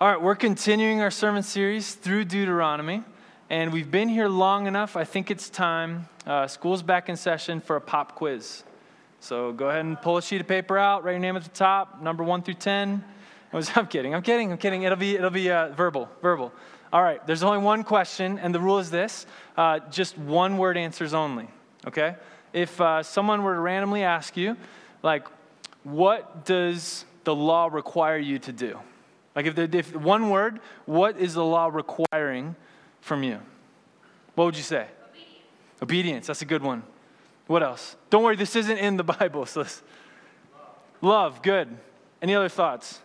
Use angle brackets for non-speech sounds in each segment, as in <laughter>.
All right, we're continuing our sermon series through Deuteronomy, and we've been here long enough. I think it's time. Uh, school's back in session for a pop quiz. So go ahead and pull a sheet of paper out, write your name at the top, number one through 10. <laughs> I'm kidding, I'm kidding, I'm kidding. It'll be, it'll be uh, verbal, verbal. All right, there's only one question, and the rule is this uh, just one word answers only, okay? If uh, someone were to randomly ask you, like, what does the law require you to do? Like, if, the, if one word, what is the law requiring from you? What would you say? Obedience. Obedience. That's a good one. What else? Don't worry, this isn't in the <laughs> Bible. So love. love. Good. Any other thoughts?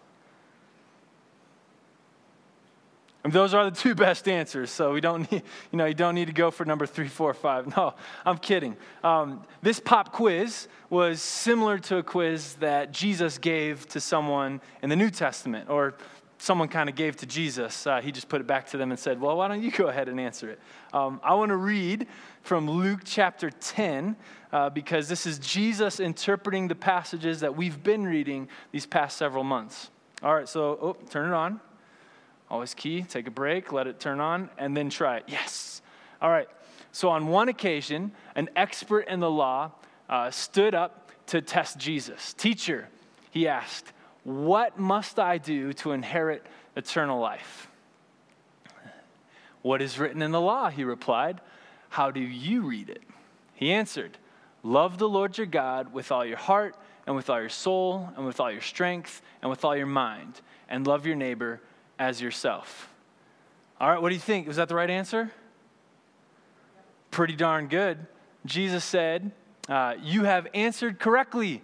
And those are the two <laughs> best answers, so we don't need, you know, you don't need to go for number three, four, five. No, I'm kidding. Um, this pop quiz was similar to a quiz that Jesus gave to someone in the New Testament, or someone kind of gave to Jesus, uh, he just put it back to them and said, Well, why don't you go ahead and answer it? Um, I want to read from Luke chapter 10 uh, because this is Jesus interpreting the passages that we've been reading these past several months. All right, so oh, turn it on. Always key. Take a break, let it turn on, and then try it. Yes. All right. So on one occasion, an expert in the law uh, stood up to test Jesus. Teacher, he asked, what must I do to inherit eternal life? What is written in the law? He replied. How do you read it? He answered, Love the Lord your God with all your heart, and with all your soul, and with all your strength, and with all your mind, and love your neighbor as yourself. All right, what do you think? Was that the right answer? Pretty darn good. Jesus said, uh, You have answered correctly.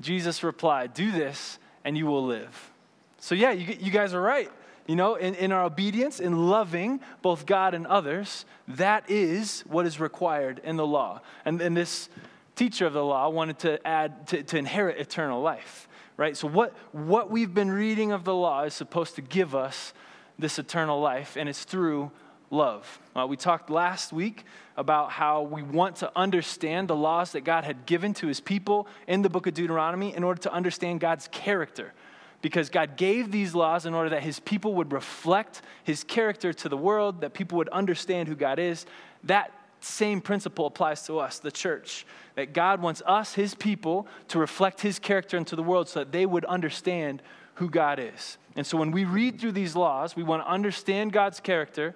Jesus replied, Do this, and you will live. So, yeah, you, you guys are right. You know, in, in our obedience, in loving both God and others, that is what is required in the law. And, and this teacher of the law wanted to add, to, to inherit eternal life, right? So, what, what we've been reading of the law is supposed to give us this eternal life, and it's through love. Uh, we talked last week about how we want to understand the laws that God had given to his people in the book of Deuteronomy in order to understand God's character. Because God gave these laws in order that his people would reflect his character to the world, that people would understand who God is. That same principle applies to us, the church. That God wants us, his people, to reflect his character into the world so that they would understand who God is. And so when we read through these laws, we want to understand God's character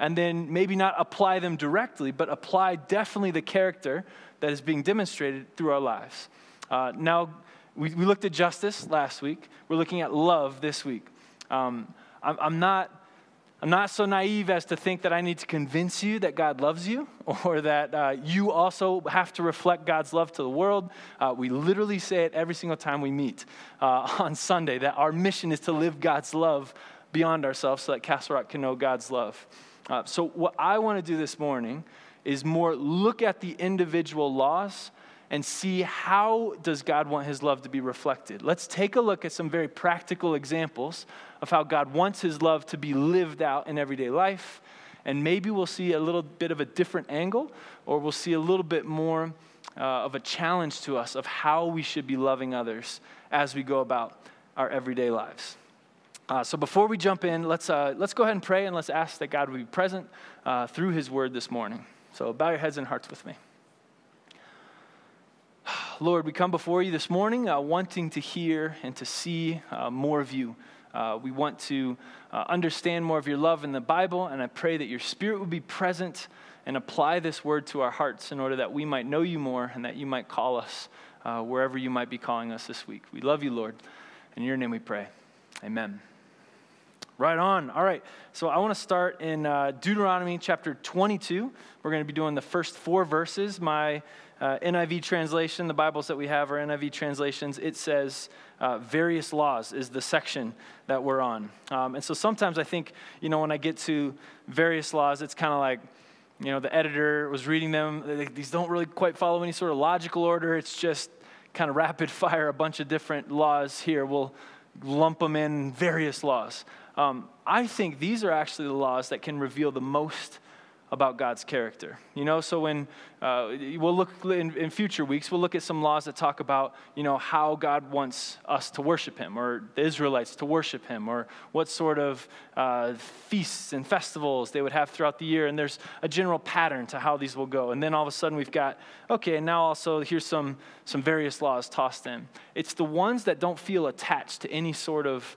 and then maybe not apply them directly, but apply definitely the character that is being demonstrated through our lives. Uh, now, we, we looked at justice last week. We're looking at love this week. Um, I'm, I'm, not, I'm not so naive as to think that I need to convince you that God loves you <laughs> or that uh, you also have to reflect God's love to the world. Uh, we literally say it every single time we meet uh, <laughs> on Sunday that our mission is to live God's love beyond ourselves so that Castle Rock can know God's love. Uh, so, what I want to do this morning is more look at the individual loss and see how does God want his love to be reflected. Let's take a look at some very practical examples of how God wants his love to be lived out in everyday life. And maybe we'll see a little bit of a different angle, or we'll see a little bit more uh, of a challenge to us of how we should be loving others as we go about our everyday lives. Uh, so before we jump in, let's, uh, let's go ahead and pray and let's ask that God would be present uh, through his word this morning. So bow your heads and hearts with me. <sighs> Lord, we come before you this morning uh, wanting to hear and to see uh, more of you. Uh, we want to understand more of your love in the Bible, and I pray that your spirit would be present and apply this word to our hearts in order that we might know you more and that you might call us wherever you might be calling us this week. We love you, Lord. In your name we pray. Amen. Right on. All right. So I want to start in uh, Deuteronomy chapter 22. We're going to be doing the first four verses. My uh, NIV translation, the Bibles that we have are NIV translations, it says uh, various laws is the section that we're on. Um, and so sometimes I think, you know, when I get to various laws, it's kind of like, you know, the editor was reading them. These don't really quite follow any sort of logical order. It's just kind of rapid <laughs> fire a bunch of different laws here. We'll lump them in various laws. Um, I think these are actually the laws that can reveal the most about God's character. You know, so when uh, we'll look in, in, future weeks, we'll look at some laws that talk about, you know, how God wants us to worship Him, or the Israelites to worship Him, or what sort of uh, feasts and festivals they would have throughout the year. And there's a general pattern to how these will go. And then all of a sudden we've got, okay, and now also here's some, some various laws tossed in. It's the ones that don't feel attached to any sort of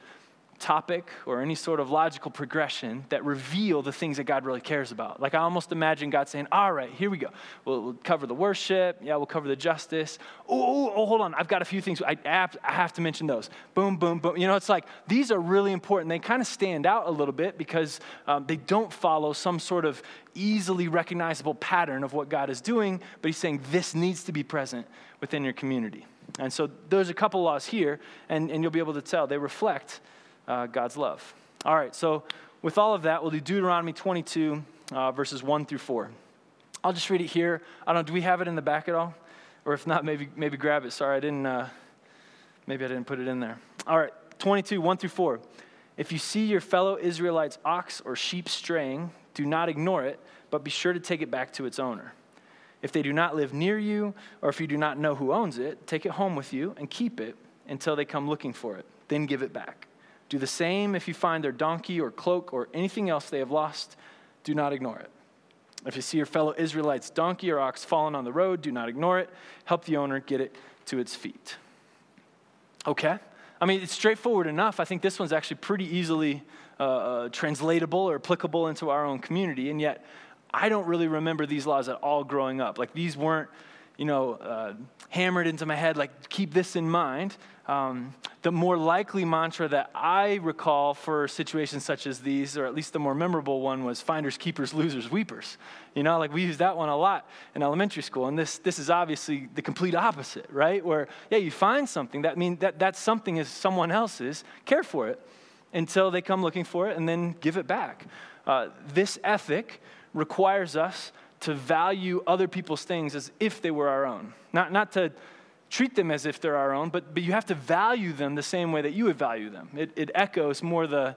topic or any sort of logical progression that reveal the things that God really cares about. Like I almost imagine God saying, All right, here we go. We'll, we'll cover the worship. Yeah, we'll cover the justice. Oh, oh, hold on. I've got a few things. I have, I have to mention those. Boom, boom, boom. You know, it's like these are really important. They kind of stand out a little bit because um, they don't follow some sort of easily recognizable pattern of what God is doing, but He's saying this needs to be present within your community. And so there's a couple laws here, and, and you'll be able to tell they reflect uh, God's love. All right, so with all of that, we'll do Deuteronomy 22, uh, verses 1 through 4. I'll just read it here. I don't know, do we have it in the back at all? Or if not, maybe, maybe grab it. Sorry, I didn't, uh, maybe I didn't put it in there. All right, 22, 1 through 4. If you see your fellow Israelites' ox or sheep straying, do not ignore it, but be sure to take it back to its owner. If they do not live near you, or if you do not know who owns it, take it home with you and keep it until they come looking for it. Then give it back. Do the same if you find their donkey or cloak or anything else they have lost. Do not ignore it. If you see your fellow Israelites' donkey or ox fallen on the road, do not ignore it. Help the owner get it to its feet. Okay? I mean, it's straightforward enough. I think this one's actually pretty easily uh, uh, translatable or applicable into our own community. And yet, I don't really remember these laws at all growing up. Like, these weren't, you know, uh, hammered into my head, like, keep this in mind. Um, the more likely mantra that I recall for situations such as these, or at least the more memorable one, was finders, keepers, losers, weepers. You know, like we use that one a lot in elementary school. And this, this is obviously the complete opposite, right? Where, yeah, you find something, that means that, that something is someone else's, care for it until they come looking for it and then give it back. Uh, this ethic requires us to value other people's things as if they were our own. Not, not to treat them as if they're our own, but, but you have to value them the same way that you would value them. It, it echoes more the,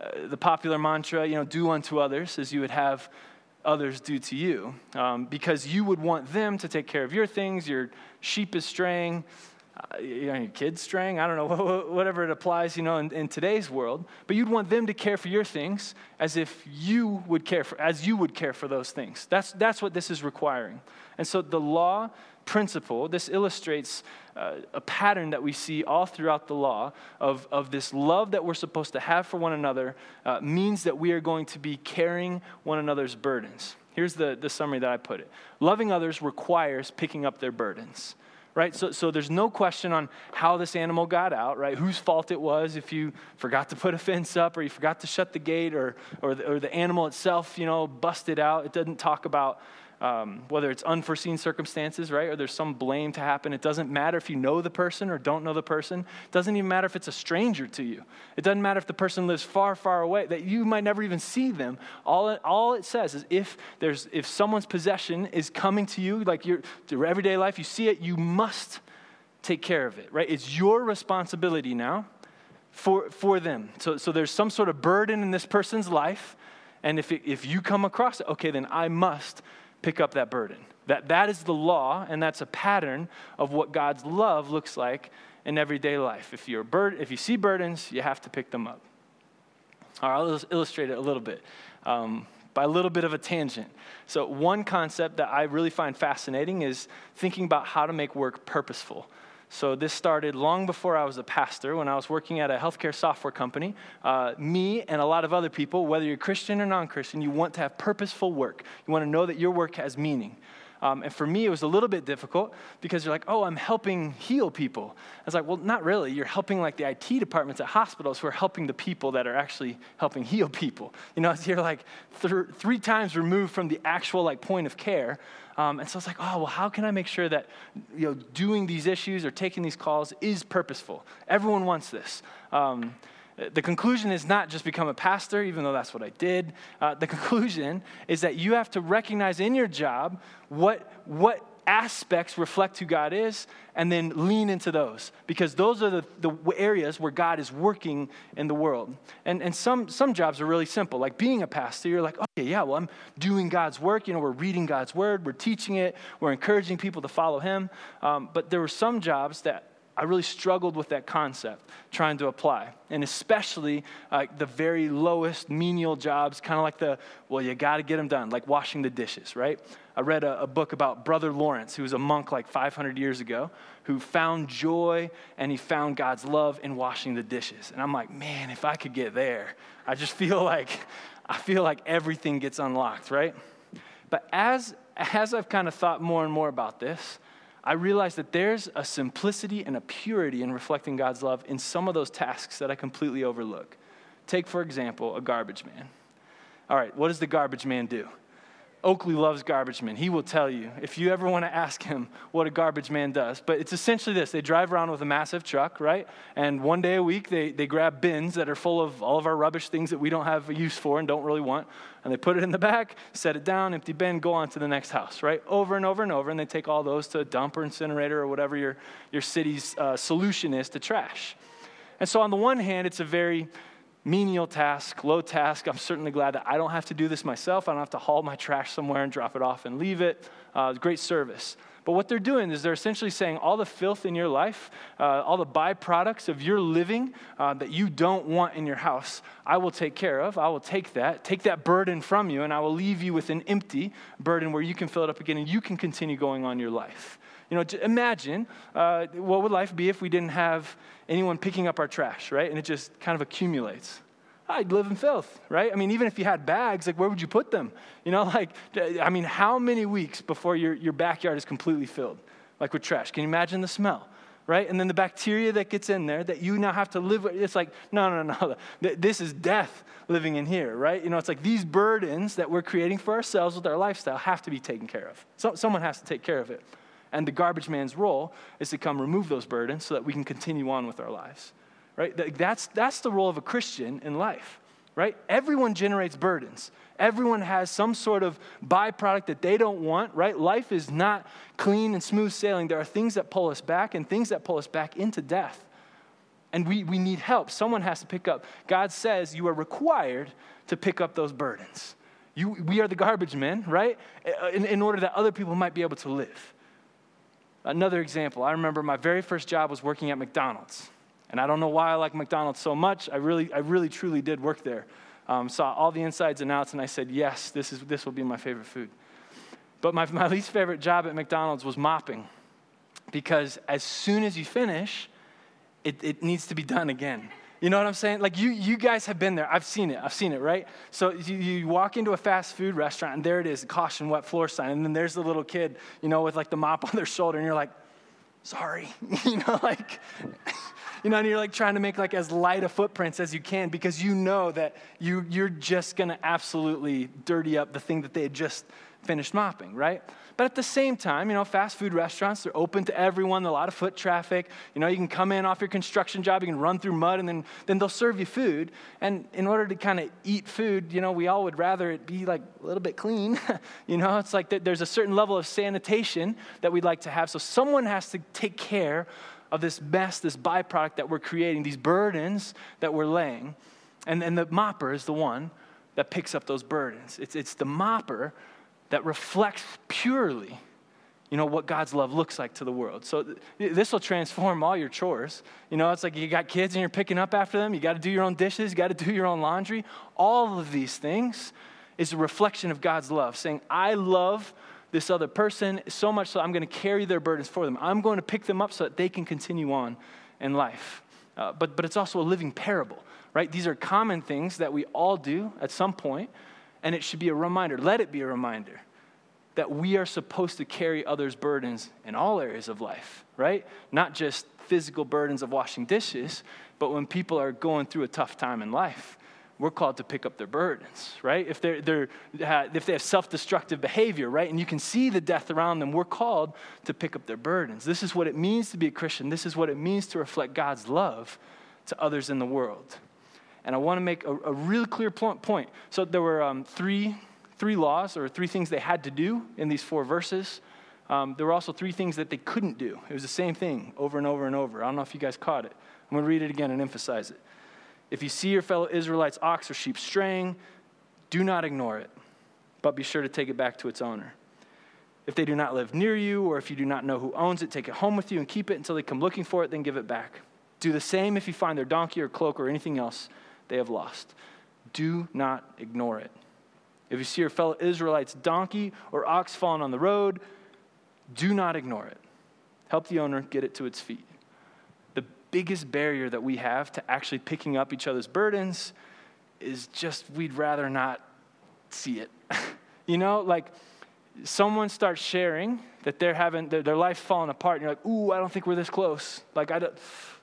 uh, the popular mantra, you know, do unto others as you would have others do to you. Um, because you would want them to take care of your things, your sheep is straying, you know, your kids straying, I don't know, <laughs> whatever it applies, you know, in, in, today's world. But you'd want them to care for your things as if you would care for, as you would care for those things. That's, that's what this is requiring. And so the law principle, this illustrates uh, a pattern that we see all throughout the law of, of this love that we're supposed to have for one another uh, means that we are going to be carrying one another's burdens. Here's the, the summary that I put it loving others requires picking up their burdens. Right? So, so there's no question on how this animal got out, right? Whose fault it was if you forgot to put a fence up or you forgot to shut the gate or, or, the, or the animal itself, you know, busted out. It doesn't talk about um, whether it's unforeseen circumstances, right, or there's some blame to happen. It doesn't matter if you know the person or don't know the person. It doesn't even matter if it's a stranger to you. It doesn't matter if the person lives far, far away, that you might never even see them. All it, all it says is if, there's, if someone's possession is coming to you, like your, your everyday life, you see it, you must take care of it, right? It's your responsibility now for, for them. So, so there's some sort of burden in this person's life. And if, it, if you come across it, okay, then I must pick up that burden. That, that is the law, and that's a pattern of what God's love looks like in everyday life. If, you're bur- if you see burdens, you have to pick them up. All right, I'll illustrate it a little bit um, by a little bit of a tangent. So, one concept that I really find fascinating is thinking about how to make work purposeful. So, this started long before I was a pastor when I was working at a healthcare software company. Uh, me and a lot of other people, whether you're Christian or non Christian, you want to have purposeful work. You want to know that your work has meaning. Um, and for me, it was a little bit difficult because you're like, oh, I'm helping heal people. I was like, well, not really. You're helping like the IT departments at hospitals who are helping the people that are actually helping heal people. You know, <laughs> you're like th- three times removed from the actual like point of care. Um, and so it's like, oh, well, how can I make sure that you know, doing these issues or taking these calls is purposeful? Everyone wants this. Um, the conclusion is not just become a pastor, even though that's what I did. Uh, the <laughs> conclusion is that you have to recognize in your job what, what aspects reflect who God is, and then lean into those because those are the, the areas where God is working in the world. And, and some, some jobs are really simple, like being a pastor. You're like, okay, yeah, well, I'm doing God's work. You know, we're reading God's word, we're teaching it, we're encouraging people to follow Him. Um, but there were some jobs that I really struggled with that concept, trying to apply. And especially uh, the very lowest menial jobs, kind of like the, well, you got to get them done, like washing the dishes, right? I read a, a, book about Brother Lawrence, who was a monk like 500 years ago, who found joy and he found God's love in washing the dishes. And I'm like, man, if I could get there, I just <laughs> feel like, I feel like everything gets unlocked, right? But as, as I've kind of thought more and more about this, I realized that there's a simplicity and a purity in reflecting God's love in some of those tasks that I completely overlook. Take, for example, a garbage man. All right, what does the garbage man do? Oakley loves garbage men. He will tell you if you ever want to ask him what a garbage man does. But it's essentially this they drive around with a massive truck, right? And one day a week, they, they grab bins that are full of all of our rubbish, things that we don't have a use for and don't really want. And they put it in the back, set it down, empty bin, go on to the next house, right? Over and over and over. And they take all those to a dump or incinerator or whatever your, your city's uh, solution is to trash. And so, on the one hand, it's a very menial task, low task. I'm certainly glad that I don't have to do this myself. I don't have to haul my trash somewhere and drop it off and leave it. Uh, great service. But what they're doing is they're essentially saying all the filth in your life, uh, all the byproducts of your living uh, that you don't want in your house, I will take care of. I will take that, take that burden from you, and I will leave you with an empty burden where you can fill it up again and you can continue going on your life. You know, imagine uh, what would life be if we didn't have anyone picking up our trash, right? And it just kind of accumulates. I'd live in filth, right? I mean, even if you had bags, like where would you put them? You know, <laughs> like, I mean, how many weeks before your, your backyard is completely filled, like with trash? Can you imagine the smell? Right? And then the bacteria that gets in there that you now have to live with. It's like, no, no, no. <laughs> This is death living in here, right? You know, it's like these burdens that we're creating for ourselves with our lifestyle have to be taken care of. So, someone has to take care of it. And the garbage man's role is to come remove those burdens so that we can continue on with our lives. Right? That's, that's the role of a Christian in life. Right? Everyone generates burdens. Everyone has some sort of byproduct that they don't want, right? Life is not clean and smooth sailing. There are things that pull us back and things that pull us back into death. And we, we need help. Someone has to pick up. God says you are required to pick up those burdens. You, we are the garbage men, right? In, in order that other people might be able to live. Another example, I remember my very first job was working at McDonald's. And I don't know why I like McDonald's so much. I really, I really truly did work there. Um, saw all the insides and outs, and I said, yes, this, is, this will be my favorite food. But my, <laughs> my least favorite job at McDonald's was mopping because as soon as you finish, it, it needs to be done again. You know what I'm saying? Like you, you guys have been there. I've seen it. I've seen it, right? So you, you walk into a fast food restaurant and there it is, caution wet floor sign. And then there's the little kid, you know, with like the mop <laughs> on their shoulder. And you're like, sorry. <laughs> you know, like, <laughs> you know, and you're like trying to make like as light a footprints as you can because you know that you, you're just to absolutely dirty up the thing that they just finished mopping, right? But at the same time, you know, fast food restaurants, they're open to everyone, a lot of foot traffic. You know, you can come in off your construction job, you can run through mud, and then, then they'll serve you food. And in order to kind of eat food, you know, we all would rather it be like a little bit clean. <laughs> you know, it's like there's a certain level of sanitation that we'd like to have. So someone has to take care of this mess, this byproduct that we're creating, these burdens that we're laying. And, and the mopper is the one that picks up those burdens. It's, it's the mopper that reflects purely you know what god's love looks like to the world. So th- this will transform all your chores. You know it's like you got kids and you're picking up after them. You got to do your own dishes. You got to do your own laundry. All of these things is a reflection of god's love saying i love this other person so much so i'm going to carry their burdens for them. I'm going to pick them up so that they can continue on in life. Uh, but, but it's also a living parable right? These are common things that we all do at some point and it should be a reminder, let it be a reminder that we are supposed to carry others' burdens in all areas of life, right? Not just physical burdens of washing dishes, but when people are going through a tough time in life, we're called to pick up their burdens, right? If, they're, they're, uh, if they have self destructive behavior, right, and you can see the death around them, we're called to pick up their burdens. This is what it means to be a Christian. This is what it means to reflect God's love to others in the world. And I want to make a, a really clear point. So there were um, three, three laws or three things they had to do in these four verses. um, there were also three things that they couldn't do. It was the same thing over and over and over. I don't know if you guys caught it. I'm going to read it again and emphasize it. If you see your fellow Israelites' ox or sheep straying, do not ignore it, but be sure to take it back to its owner. If they do not live near you, or if you do not know who owns it, take it home with you and keep it until they come looking for it, then give it back. Do the same if you find their donkey or cloak or anything else they have lost. Do not ignore it. If you see your fellow Israelites' donkey or ox fallen on the road, do not ignore it. Help the owner get it to its feet. The biggest barrier that we have to actually picking up each other's burdens is just we'd rather not see it. <laughs> you know, like someone starts sharing that they're having their, their life falling apart, and you're like, ooh, I don't think we're this close. Like, I don't,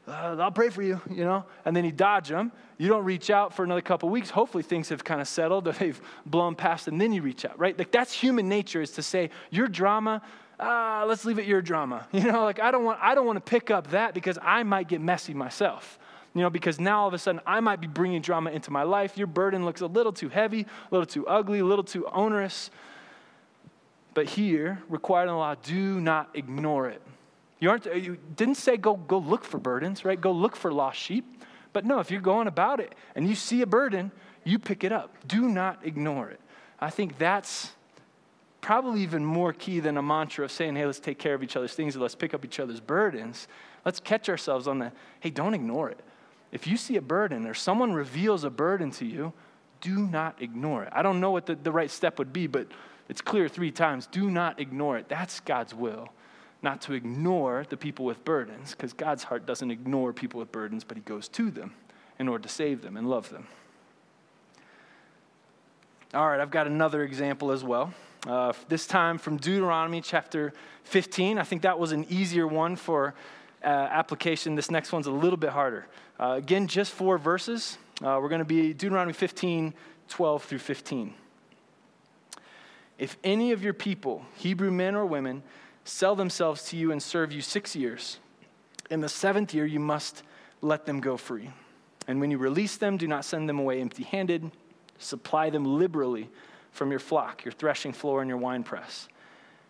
uh, I'll pray for you, you know? And then you dodge them. You don't reach out for another couple weeks. Hopefully things have kind of settled or <laughs> they've blown past, and then you reach out, right? Like, that's human nature is to say, your drama, ah, let's leave it your drama. <laughs> You know, like, I don't want, I don't want to pick up that because I might get messy myself you know, because now all of a sudden I might be bringing drama into my life. Your burden looks a little too heavy, a little too ugly, a little too onerous. But here, required in the law, do not ignore it. You, aren't, you didn't say go, go look for burdens, right? Go look for lost sheep. But no, if you're going about it and you see a burden, you pick it up. Do not ignore it. I think that's probably even more key than a mantra of saying, hey, let's take care of each other's things, let's pick up each other's burdens. Let's catch ourselves on the, hey, don't ignore it. If you see a burden or someone reveals a burden to you, do not ignore it. I don't know what the, the right step would be, but it's clear three times. Do not ignore it. That's God's will, not to ignore the people with burdens, because God's heart doesn't ignore people with burdens, but He goes to them in order to save them and love them. All right, I've got another example as well. Uh, this time from Deuteronomy chapter 15. I think that was an easier one for uh, application. This next one's a little bit harder. Uh, again, just four verses. Uh, we're going to be Deuteronomy 15, 12 through 15. If any of your people, Hebrew men or women, sell themselves to you and serve you six years, in the seventh year you must let them go free. And when you release them, do not send them away empty handed. Supply them liberally from your flock, your threshing floor, and your winepress.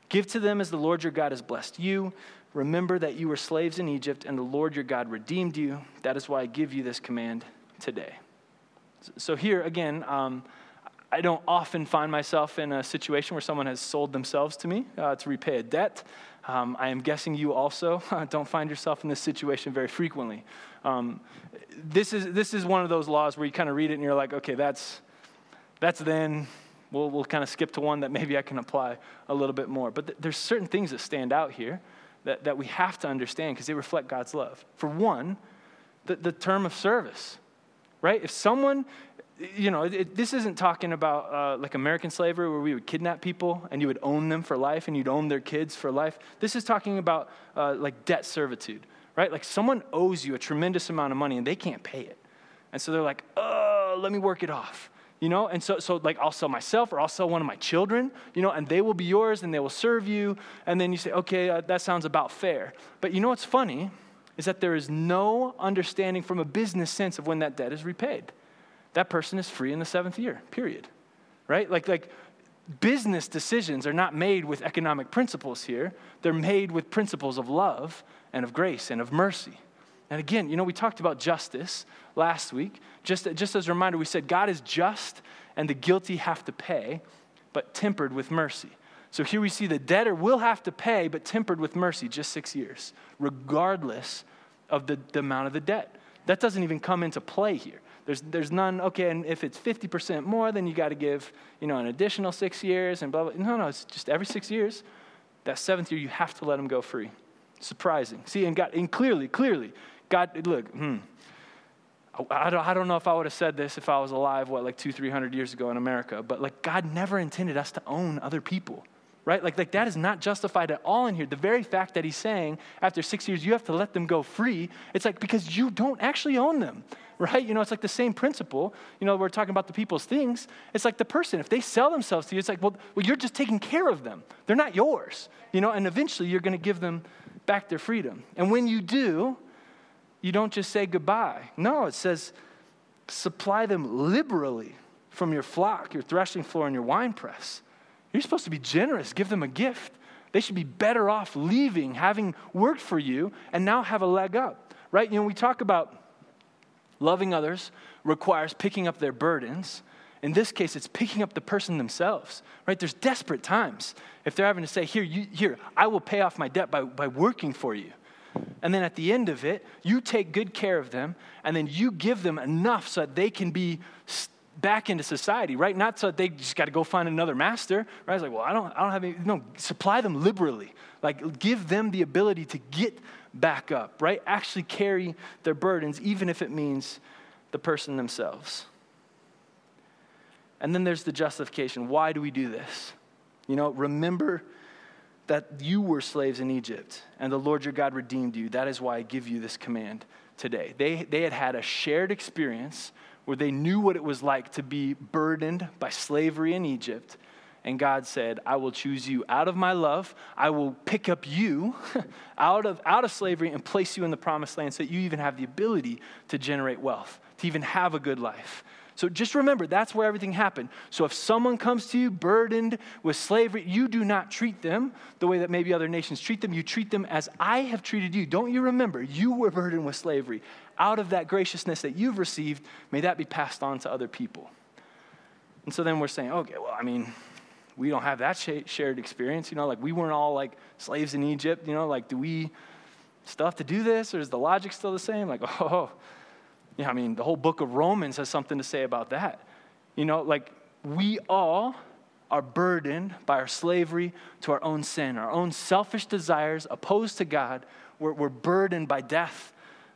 Give to them as the Lord your God has blessed you. Remember that you were slaves in Egypt, and the Lord your God redeemed you. That is why I give you this command today. So, here again, um, I don't often find myself in a situation where someone has sold themselves to me uh, to repay a debt. Um, I am guessing you also <laughs> don't find yourself in this situation very frequently. Um, this, is, this is one of those laws where you kind of read it and you're like, okay, that's, that's then. We'll, we'll kind of skip to one that maybe I can apply a little bit more. But th- there's certain things that stand out here that, that we have to understand because they reflect God's love. For one, the, the term of service, right? If someone, you know, it, this isn't talking about uh, like American slavery where we would kidnap people and you would own them for life and you'd own their kids for life. This is talking about uh, like debt servitude, right? Like someone owes you a tremendous amount of money and they can't pay it. And so they're like, oh, let me work it off you know and so so like i'll sell myself or i'll sell one of my children you know and they will be yours and they will serve you and then you say okay uh, that sounds about fair but you know what's funny is that there is no understanding from a business sense of when that debt is repaid that person is free in the seventh year period right like like business decisions are not made with economic principles here they're made with principles of love and of grace and of mercy and again, you know, we talked about justice last week. Just, just as a reminder, we said God is just and the guilty have to pay, but tempered with mercy. So here we see the debtor will have to pay, but tempered with mercy, just six years, regardless of the, the amount of the debt. That doesn't even come into play here. There's, there's none, okay, and if it's 50% more, then you got to give, you know, an additional six years and blah, blah. No, no, it's just every six years. That seventh year, you have to let them go free. Surprising. See, and God, and clearly, clearly, God, look, hmm. I don't, I don't know if I would have said this if I was alive, what, like two, three hundred years ago in America, but like God never intended us to own other people, right? Like, like that is not justified at all in here. The very fact that he's saying after six years you have to let them go free, it's like because you don't actually own them, right? You know, it's like the same principle. You know, we're talking about the people's things. It's like the person, if they sell themselves to you, it's like, well, well you're just taking care of them. They're not yours, you know, and eventually you're going to give them back their freedom. And when you do, you don't just say goodbye. No, it says supply them liberally from your flock, your threshing floor, and your winepress. You're supposed to be generous, give them a gift. They should be better off leaving, having worked for you, and now have a leg up, right? You know, we talk about loving others requires picking up their burdens. In this case, it's picking up the person themselves, right? There's desperate times. If they're having to say, here, you, here, I will pay off my debt by, by working for you. And then at the end of it, you take good care of them, and then you give them enough so that they can be back into society, right? Not so they just got to go find another master, right? It's like, well, I don't, I don't have any, no, supply them liberally. Like, give them the ability to get back up, right? Actually carry their burdens, even if it means the person themselves. And then there's the justification. Why do we do this? You know, remember that you were slaves in Egypt and the Lord your God redeemed you. That is why I give you this command today. They, they had had a shared experience where they knew what it was like to be burdened by slavery in Egypt. And God said, I will choose you out of my love. I will pick up you <laughs> out of, out of slavery and place you in the promised land so that you even have the ability to generate wealth, to even have a good life. So just remember, that's where everything happened. So if someone comes to you burdened with slavery, you do not treat them the way that maybe other nations treat them. You treat them as I have treated you. Don't you remember? You were burdened with slavery out of that graciousness that you've received, may that be passed on to other people. And so then we're saying, okay, well, I mean, we don't have that shared experience. You know, like we weren't all like slaves in Egypt. You know, like do we still have to do this or is the logic still the same? Like, <laughs> oh, yeah, I mean, the whole book of Romans has something to say about that. You know, like we all are burdened by our slavery to our own sin, our own selfish desires opposed to God. We're, we're burdened by death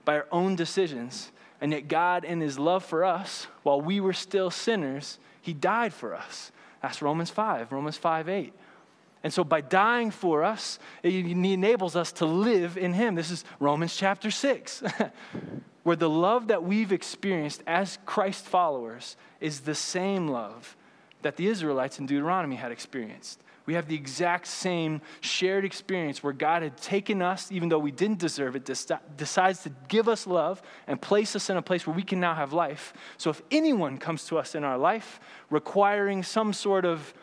by our own decisions. And yet, God, in His love for us, while we were still sinners, He died for us. That's Romans 5, Romans 5 8. And so, by dying for us, He enables us to live in Him. This is Romans chapter 6, <laughs> where the love that we've experienced as Christ followers is the same love that the Israelites in Deuteronomy had experienced. We have the exact same shared experience where God had taken us, even though we didn't deserve it, decides to give us love and place us in a place where we can now have life. So if anyone comes to us in our life requiring some sort of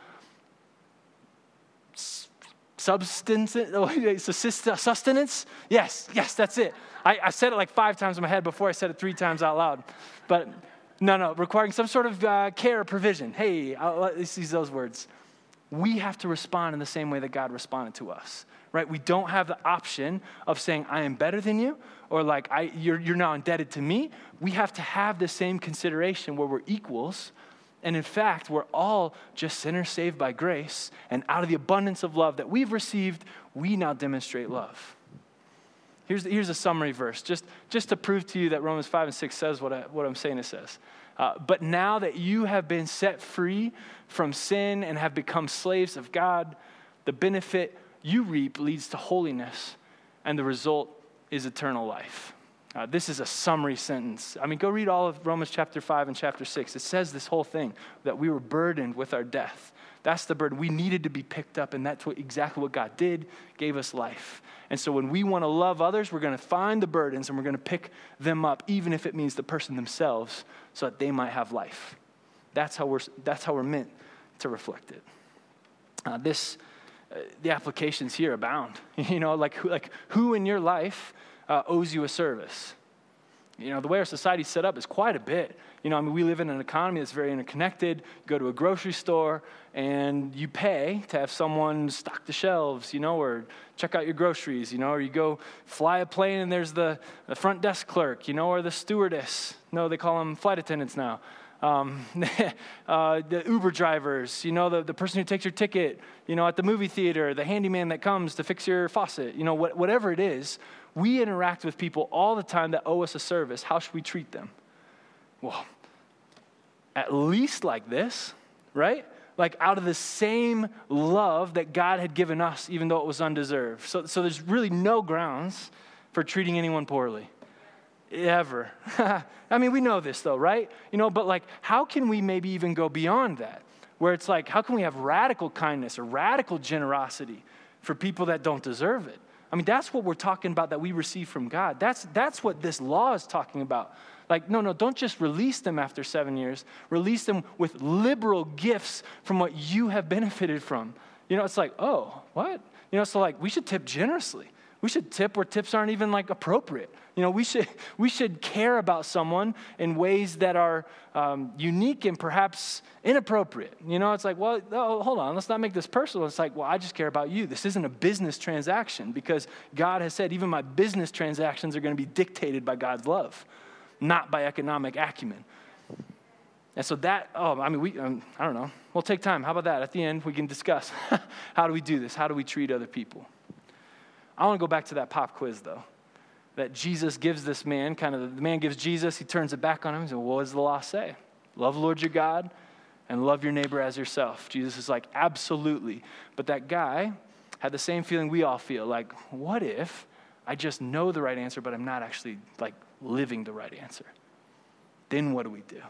substance, <laughs> sustenance, yes, yes, that's it. I, I, said it like five times in my head before I said it three times out loud. But no, no, requiring some sort of uh, care, provision. Hey, I'll, let's use those words we have to respond in the same way that God responded to us, right? We don't have the option of saying, I am better than you, or like, I, you're, you're now indebted to me. We have to have the same consideration where we're equals. And in fact, we're all just sinners saved by grace. And out of the abundance of love that we've received, we now demonstrate love. Here's, here's a summary verse, just, just to prove to you that Romans 5 and 6 says what, I, what I'm saying it says. Uh, but now that you have been set free from sin and have become slaves of God, the benefit you reap leads to holiness, and the result is eternal life. Uh, this is a summary sentence. I mean, go read all of Romans chapter 5 and chapter 6. It says this whole thing that we were burdened with our death. That's the burden. We needed to be picked up, and that's what, exactly what God did, gave us life. And so when we want to love others, we're going to find the burdens and we're going to pick them up, even if it means the person themselves, so that they might have life. That's how we're, that's how we're meant to reflect it. Uh, this, uh, the applications here abound. <laughs> you know, like like who in your life uh, owes you a service? You know, the way our society's set up is quite a bit. You know, I mean, we live in an economy that's very interconnected. You go to a grocery store and you pay to have someone stock the shelves, you know, or check out your groceries, you know, or you go fly a plane and there's the, the front desk clerk, you know, or the stewardess. No, they call them flight attendants now. Um, <laughs> uh, the Uber drivers, you know, the, the person who takes your ticket, you know, at the movie theater, the handyman that comes to fix your faucet, you know, what, whatever it is, we interact with people all the time that owe us a service. How should we treat them? Well, at least like this, right? Like out of the same love that God had given us, even though it was undeserved. So, so there's really no grounds for treating anyone poorly. Ever. <laughs> I mean, we know this though, right? You know, but like, how can we maybe even go beyond that? Where it's like, how can we have radical kindness or radical generosity for people that don't deserve it? I mean, that's what we're talking about that we receive from God. That's, that's what this law is talking about. Like, no, no, don't just release them after seven years. Release them with liberal gifts from what you have benefited from. You know, it's like, oh, what? You know, so like we should tip generously. We should tip where tips aren't even like appropriate. You know, we should, <laughs> we should care about someone in ways that are um, unique and perhaps inappropriate. You know, it's like, well, oh, hold on, let's not make this personal. It's like, well, I just care about you. This isn't a business transaction because God has said even my business transactions are going to be dictated by God's love, not by economic acumen. And so that, oh, I mean, we, um, I don't know. We'll take time. How about that? At the end, we can discuss <laughs> how do we do this? How do we treat other people? I want to go back to that pop quiz, though, that Jesus gives this man, kind of the man gives Jesus, he turns it back on him. He says, What does the law say? Love Lord your God and love your neighbor as yourself. Jesus is like, Absolutely. But that guy had the same feeling we all feel like, What if I just know the right answer, but I'm not actually like living the right answer? Then what do we do?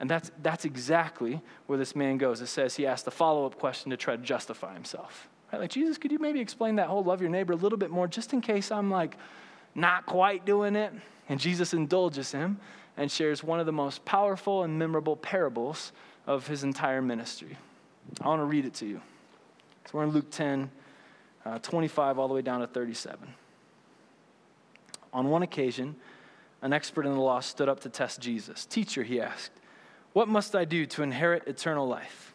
And that's, that's exactly where this man goes. It says he asked a follow up question to try to justify himself. Right? Like, Jesus, could you maybe explain that whole love your neighbor a little bit more, just in case I'm like not quite doing it? And Jesus indulges him and shares one of the most powerful and memorable parables of his entire ministry. I want to read it to you. So we're in Luke 10, uh, 25, all the way down to 37. On one occasion, an expert in the law stood up to test Jesus. Teacher, he asked, What must I do to inherit eternal life?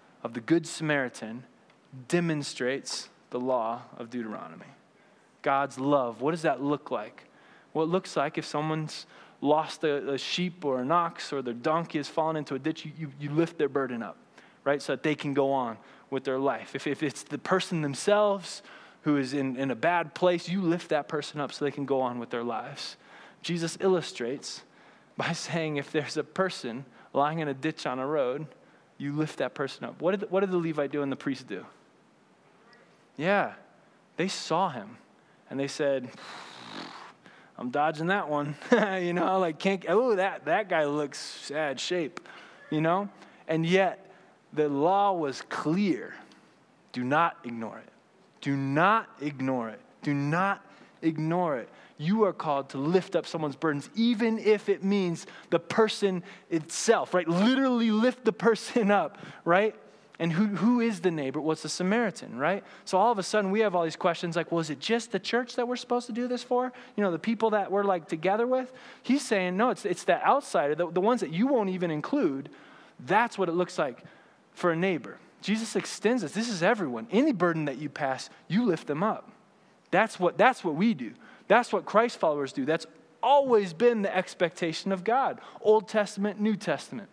of the Good Samaritan demonstrates the law of Deuteronomy. God's love. What does that look like? Well, it looks like if someone's lost a, a sheep or an ox or their donkey has fallen into a ditch, you, you, you lift their burden up, right? So that they can go on with their life. If, if it's the person themselves who is in, in a bad place, you lift that person up so they can go on with their lives. Jesus illustrates by <laughs> saying if there's a person lying in a ditch on a road, you lift that person up. What did, what did the Levite do and the priest do? Yeah, they saw him and they said, I'm dodging that one. <laughs> you know, like, can't, oh, that, that guy looks sad shape, you know? And yet, the law was clear. Do not ignore it. Do not ignore it. Do not ignore it you are called to lift up someone's burdens, even if it means the person itself, right? Literally lift the <laughs> person up, right? And who, who is the neighbor? What's the Samaritan, right? So all of a sudden we have all these questions like, well, is it just the church that we're supposed to do this for? You know, the people that we're like together with? He's saying, no, it's, it's the outsider, the, the ones that you won't even include. That's what it looks like for a neighbor. Jesus extends this. This is everyone. Any burden that you pass, you lift them up. That's what, that's what we do. That's what Christ followers do. That's always been the expectation of God Old Testament, New Testament.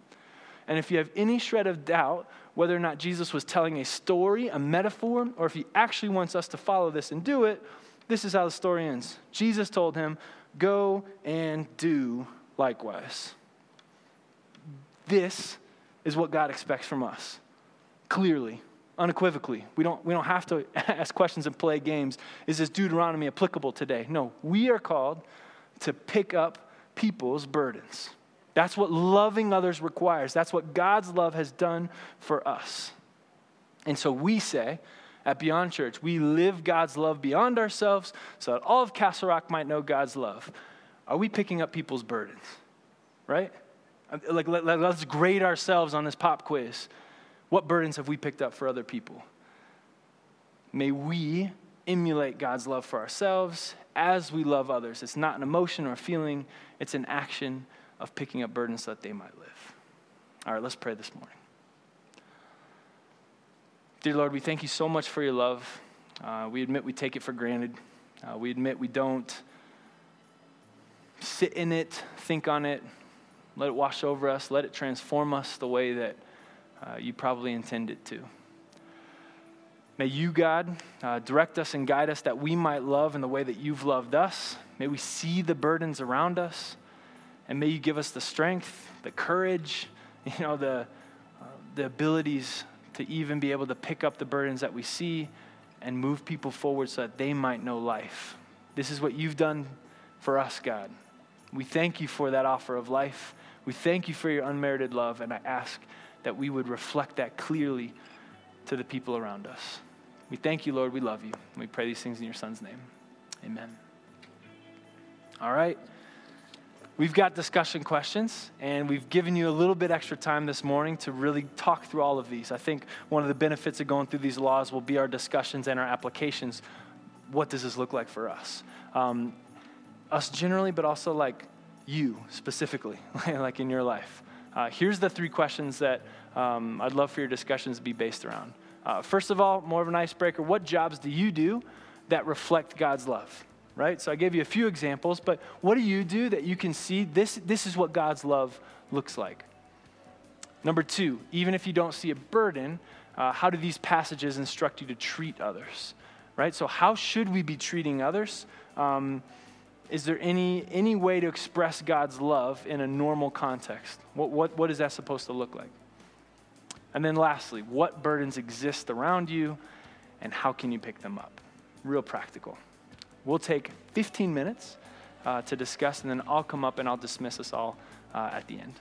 And if you have any shred of doubt whether or not Jesus was telling a story, a metaphor, or if he actually wants us to follow this and do it, this is how the story ends. Jesus told him, Go and do likewise. This is what God expects from us, clearly unequivocally. We don't, we don't have to <laughs> ask questions and play games. Is this Deuteronomy applicable today? No, we are called to pick up people's burdens. That's what loving others requires. That's what God's love has done for us. And so we say, at Beyond Church. We live God's love beyond ourselves so that all of Castle Rock might know God's love. Are we picking up people's burdens? Right? Uh, like, let, let's grade ourselves on this pop quiz. What burdens have we picked up for other people? May we emulate God's love for ourselves as we love others. It's not an emotion or a feeling, it's an action of picking up burdens so that they might live. All right, let's pray this morning. Dear Lord, we thank you so much for your love. Uh, we admit we take it for granted. Uh, we admit we don't sit in it, think on it, let it wash over us, let it transform us the way that uh, you probably intend it to. May you, God, uh, direct us and guide us that we might love in the way that you've loved us. May we see the burdens around us. And may you give us the strength, the courage, <laughs> you know, the, uh, the abilities to even be able to pick up the burdens that we see and move people forward so that they might know life. This is what you've done for us, God. We thank you for that offer of life. We thank you for your unmerited love, and I ask that we would reflect that clearly to the people around us. We thank you, Lord. We love you. We pray these things in your Son's name. Amen. All right. We've got discussion questions, and we've given you a little bit extra time this morning to really talk through all of these. I think one of the benefits of going through these laws will be our discussions and our applications. What does this look like for us? Um, us generally, but also like you specifically, <laughs> like in your life. Uh, here's the three questions that um, I'd love for your discussions to be based around. Uh, first of all, more of an icebreaker what jobs do you do that reflect God's love? right? So I gave you a few examples, but what do you do that you can see this, this is what God's love looks like? Number two, even if you don't see a burden, uh, how do these passages instruct you to treat others? Right? So, how should we be treating others? Um, is there any, any way to express God's love in a normal context? What, what, what is that supposed to look like? And then, lastly, what burdens exist around you and how can you pick them up? Real practical. We'll take 15 minutes uh, to discuss, and then I'll come up and I'll dismiss us all uh, at the end.